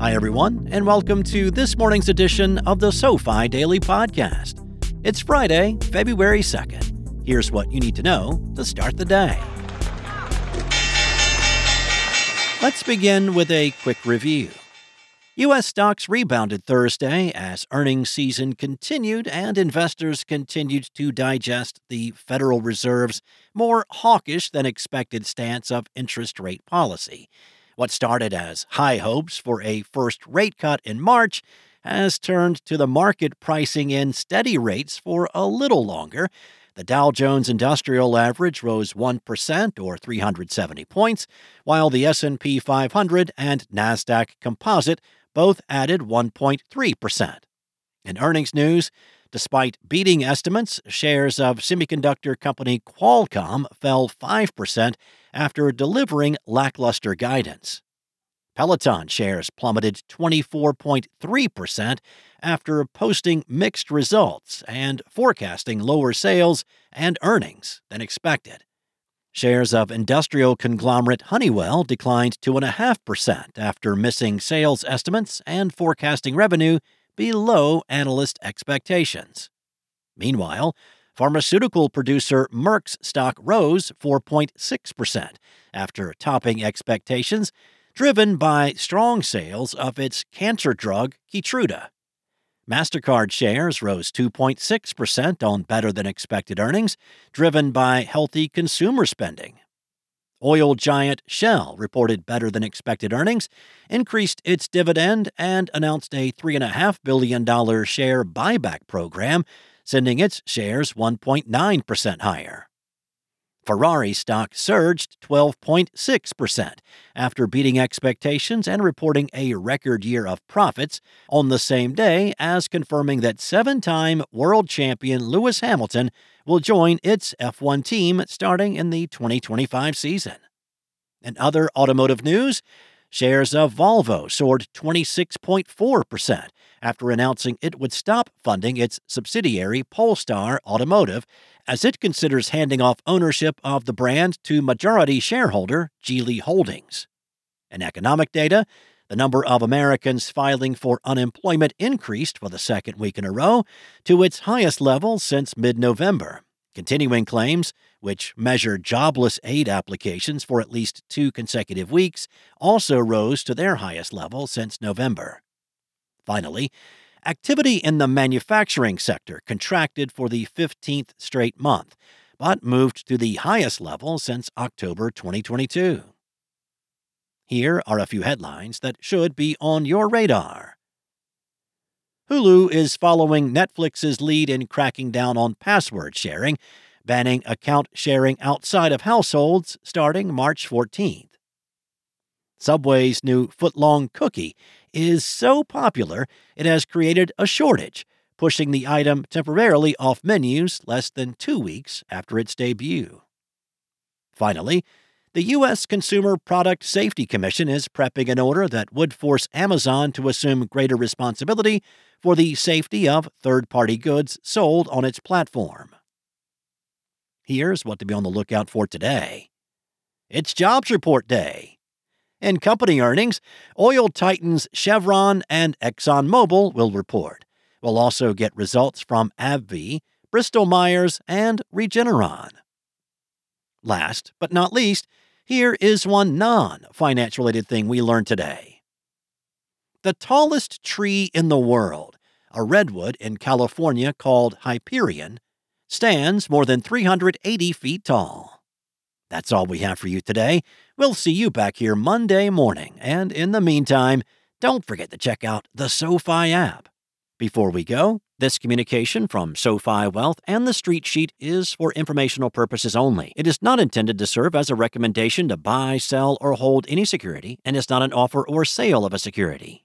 Hi, everyone, and welcome to this morning's edition of the SoFi Daily Podcast. It's Friday, February 2nd. Here's what you need to know to start the day. Let's begin with a quick review. U.S. stocks rebounded Thursday as earnings season continued and investors continued to digest the Federal Reserve's more hawkish than expected stance of interest rate policy. What started as high hopes for a first rate cut in March has turned to the market pricing in steady rates for a little longer. The Dow Jones Industrial Average rose 1% or 370 points, while the S&P 500 and Nasdaq Composite both added 1.3%. In earnings news, despite beating estimates, shares of semiconductor company Qualcomm fell 5% after delivering lackluster guidance. Peloton shares plummeted 24.3% after posting mixed results and forecasting lower sales and earnings than expected. Shares of industrial conglomerate Honeywell declined 2.5% after missing sales estimates and forecasting revenue below analyst expectations. Meanwhile, Pharmaceutical producer Merck's stock rose 4.6% after topping expectations, driven by strong sales of its cancer drug Keytruda. MasterCard shares rose 2.6% on better than expected earnings, driven by healthy consumer spending. Oil giant Shell reported better than expected earnings, increased its dividend, and announced a $3.5 billion share buyback program sending its shares 1.9% higher. Ferrari stock surged 12.6% after beating expectations and reporting a record year of profits on the same day as confirming that seven time world champion Lewis Hamilton will join its F1 team starting in the 2025 season. In other automotive news, Shares of Volvo soared 26.4% after announcing it would stop funding its subsidiary Polestar Automotive as it considers handing off ownership of the brand to majority shareholder Geely Holdings. In economic data, the number of Americans filing for unemployment increased for the second week in a row to its highest level since mid November. Continuing claims, which measure jobless aid applications for at least two consecutive weeks, also rose to their highest level since November. Finally, activity in the manufacturing sector contracted for the 15th straight month, but moved to the highest level since October 2022. Here are a few headlines that should be on your radar. Hulu is following Netflix's lead in cracking down on password sharing, banning account sharing outside of households starting March 14th. Subway's new footlong cookie is so popular it has created a shortage, pushing the item temporarily off menus less than two weeks after its debut. Finally, the U.S. Consumer Product Safety Commission is prepping an order that would force Amazon to assume greater responsibility for the safety of third party goods sold on its platform. Here's what to be on the lookout for today it's Jobs Report Day. In company earnings, oil titans Chevron and ExxonMobil will report. We'll also get results from AbbVie, Bristol Myers, and Regeneron. Last but not least, here is one non finance related thing we learned today. The tallest tree in the world, a redwood in California called Hyperion, stands more than 380 feet tall. That's all we have for you today. We'll see you back here Monday morning, and in the meantime, don't forget to check out the SoFi app. Before we go, this communication from SoFi Wealth and the Street Sheet is for informational purposes only. It is not intended to serve as a recommendation to buy, sell, or hold any security, and is not an offer or sale of a security.